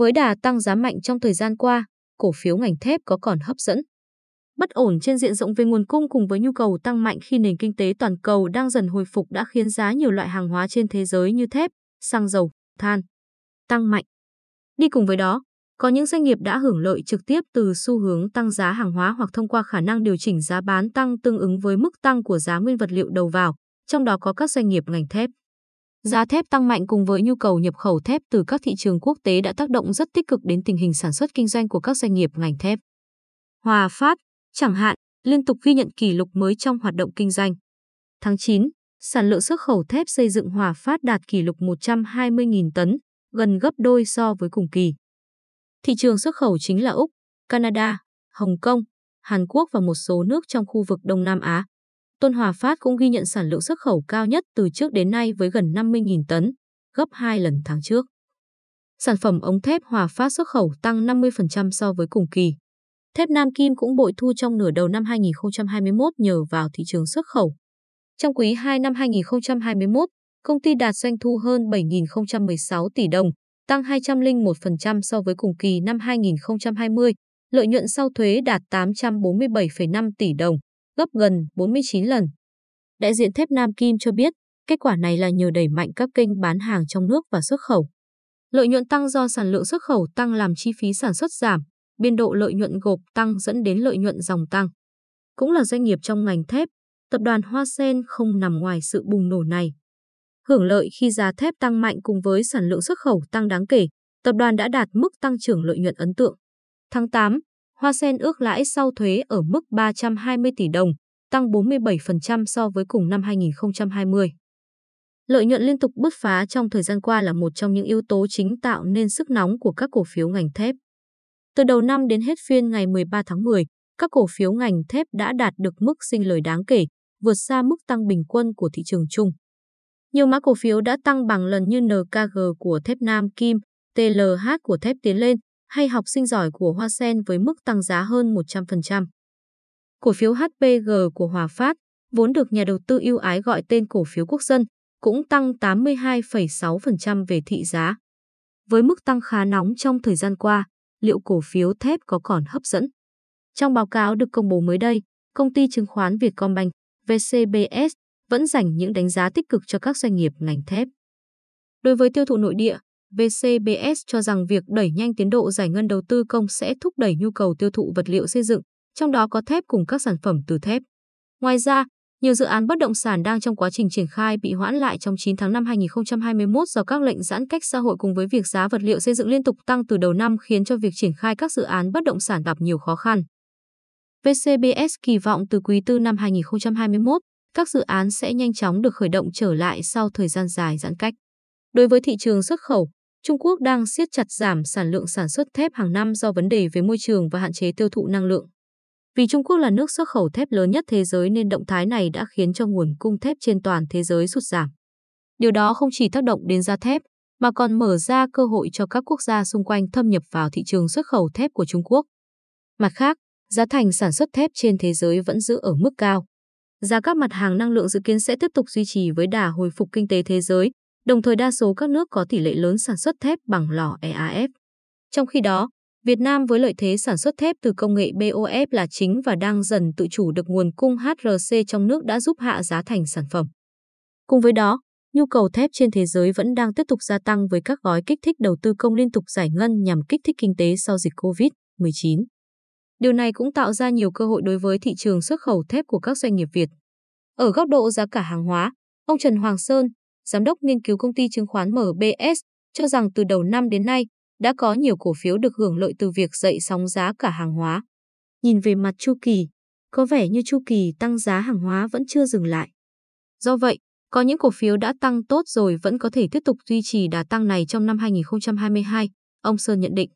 Với đà tăng giá mạnh trong thời gian qua, cổ phiếu ngành thép có còn hấp dẫn. Bất ổn trên diện rộng về nguồn cung cùng với nhu cầu tăng mạnh khi nền kinh tế toàn cầu đang dần hồi phục đã khiến giá nhiều loại hàng hóa trên thế giới như thép, xăng dầu, than tăng mạnh. Đi cùng với đó, có những doanh nghiệp đã hưởng lợi trực tiếp từ xu hướng tăng giá hàng hóa hoặc thông qua khả năng điều chỉnh giá bán tăng tương ứng với mức tăng của giá nguyên vật liệu đầu vào, trong đó có các doanh nghiệp ngành thép. Giá thép tăng mạnh cùng với nhu cầu nhập khẩu thép từ các thị trường quốc tế đã tác động rất tích cực đến tình hình sản xuất kinh doanh của các doanh nghiệp ngành thép. Hòa Phát, chẳng hạn, liên tục ghi nhận kỷ lục mới trong hoạt động kinh doanh. Tháng 9, sản lượng xuất khẩu thép xây dựng Hòa Phát đạt kỷ lục 120.000 tấn, gần gấp đôi so với cùng kỳ. Thị trường xuất khẩu chính là Úc, Canada, Hồng Kông, Hàn Quốc và một số nước trong khu vực Đông Nam Á. Tôn Hòa Phát cũng ghi nhận sản lượng xuất khẩu cao nhất từ trước đến nay với gần 50.000 tấn, gấp 2 lần tháng trước. Sản phẩm ống thép Hòa Phát xuất khẩu tăng 50% so với cùng kỳ. Thép Nam Kim cũng bội thu trong nửa đầu năm 2021 nhờ vào thị trường xuất khẩu. Trong quý 2 năm 2021, công ty đạt doanh thu hơn 7.016 tỷ đồng, tăng 201% so với cùng kỳ năm 2020, lợi nhuận sau thuế đạt 847,5 tỷ đồng, gấp gần 49 lần. Đại diện thép Nam Kim cho biết, kết quả này là nhờ đẩy mạnh các kênh bán hàng trong nước và xuất khẩu. Lợi nhuận tăng do sản lượng xuất khẩu tăng làm chi phí sản xuất giảm, biên độ lợi nhuận gộp tăng dẫn đến lợi nhuận dòng tăng. Cũng là doanh nghiệp trong ngành thép, tập đoàn Hoa Sen không nằm ngoài sự bùng nổ này. Hưởng lợi khi giá thép tăng mạnh cùng với sản lượng xuất khẩu tăng đáng kể, tập đoàn đã đạt mức tăng trưởng lợi nhuận ấn tượng. Tháng 8, Hoa Sen ước lãi sau thuế ở mức 320 tỷ đồng, tăng 47% so với cùng năm 2020. Lợi nhuận liên tục bứt phá trong thời gian qua là một trong những yếu tố chính tạo nên sức nóng của các cổ phiếu ngành thép. Từ đầu năm đến hết phiên ngày 13 tháng 10, các cổ phiếu ngành thép đã đạt được mức sinh lời đáng kể, vượt xa mức tăng bình quân của thị trường chung. Nhiều mã cổ phiếu đã tăng bằng lần như NKG của thép Nam Kim, TLH của thép Tiến Lên hay học sinh giỏi của Hoa Sen với mức tăng giá hơn 100%. Cổ phiếu HPG của Hòa Phát, vốn được nhà đầu tư ưu ái gọi tên cổ phiếu quốc dân, cũng tăng 82,6% về thị giá. Với mức tăng khá nóng trong thời gian qua, liệu cổ phiếu thép có còn hấp dẫn? Trong báo cáo được công bố mới đây, công ty chứng khoán Vietcombank, VCBS, vẫn dành những đánh giá tích cực cho các doanh nghiệp ngành thép. Đối với tiêu thụ nội địa, VCBS cho rằng việc đẩy nhanh tiến độ giải ngân đầu tư công sẽ thúc đẩy nhu cầu tiêu thụ vật liệu xây dựng, trong đó có thép cùng các sản phẩm từ thép. Ngoài ra, nhiều dự án bất động sản đang trong quá trình triển khai bị hoãn lại trong 9 tháng năm 2021 do các lệnh giãn cách xã hội cùng với việc giá vật liệu xây dựng liên tục tăng từ đầu năm khiến cho việc triển khai các dự án bất động sản gặp nhiều khó khăn. VCBS kỳ vọng từ quý tư năm 2021, các dự án sẽ nhanh chóng được khởi động trở lại sau thời gian dài giãn cách. Đối với thị trường xuất khẩu, Trung Quốc đang siết chặt giảm sản lượng sản xuất thép hàng năm do vấn đề về môi trường và hạn chế tiêu thụ năng lượng. Vì Trung Quốc là nước xuất khẩu thép lớn nhất thế giới nên động thái này đã khiến cho nguồn cung thép trên toàn thế giới sụt giảm. Điều đó không chỉ tác động đến giá thép, mà còn mở ra cơ hội cho các quốc gia xung quanh thâm nhập vào thị trường xuất khẩu thép của Trung Quốc. Mặt khác, giá thành sản xuất thép trên thế giới vẫn giữ ở mức cao. Giá các mặt hàng năng lượng dự kiến sẽ tiếp tục duy trì với đà hồi phục kinh tế thế giới, đồng thời đa số các nước có tỷ lệ lớn sản xuất thép bằng lò EAF. Trong khi đó, Việt Nam với lợi thế sản xuất thép từ công nghệ BOF là chính và đang dần tự chủ được nguồn cung HRC trong nước đã giúp hạ giá thành sản phẩm. Cùng với đó, nhu cầu thép trên thế giới vẫn đang tiếp tục gia tăng với các gói kích thích đầu tư công liên tục giải ngân nhằm kích thích kinh tế sau dịch COVID-19. Điều này cũng tạo ra nhiều cơ hội đối với thị trường xuất khẩu thép của các doanh nghiệp Việt. Ở góc độ giá cả hàng hóa, ông Trần Hoàng Sơn, giám đốc nghiên cứu công ty chứng khoán MBS, cho rằng từ đầu năm đến nay đã có nhiều cổ phiếu được hưởng lợi từ việc dậy sóng giá cả hàng hóa. Nhìn về mặt chu kỳ, có vẻ như chu kỳ tăng giá hàng hóa vẫn chưa dừng lại. Do vậy, có những cổ phiếu đã tăng tốt rồi vẫn có thể tiếp tục duy trì đà tăng này trong năm 2022, ông Sơn nhận định.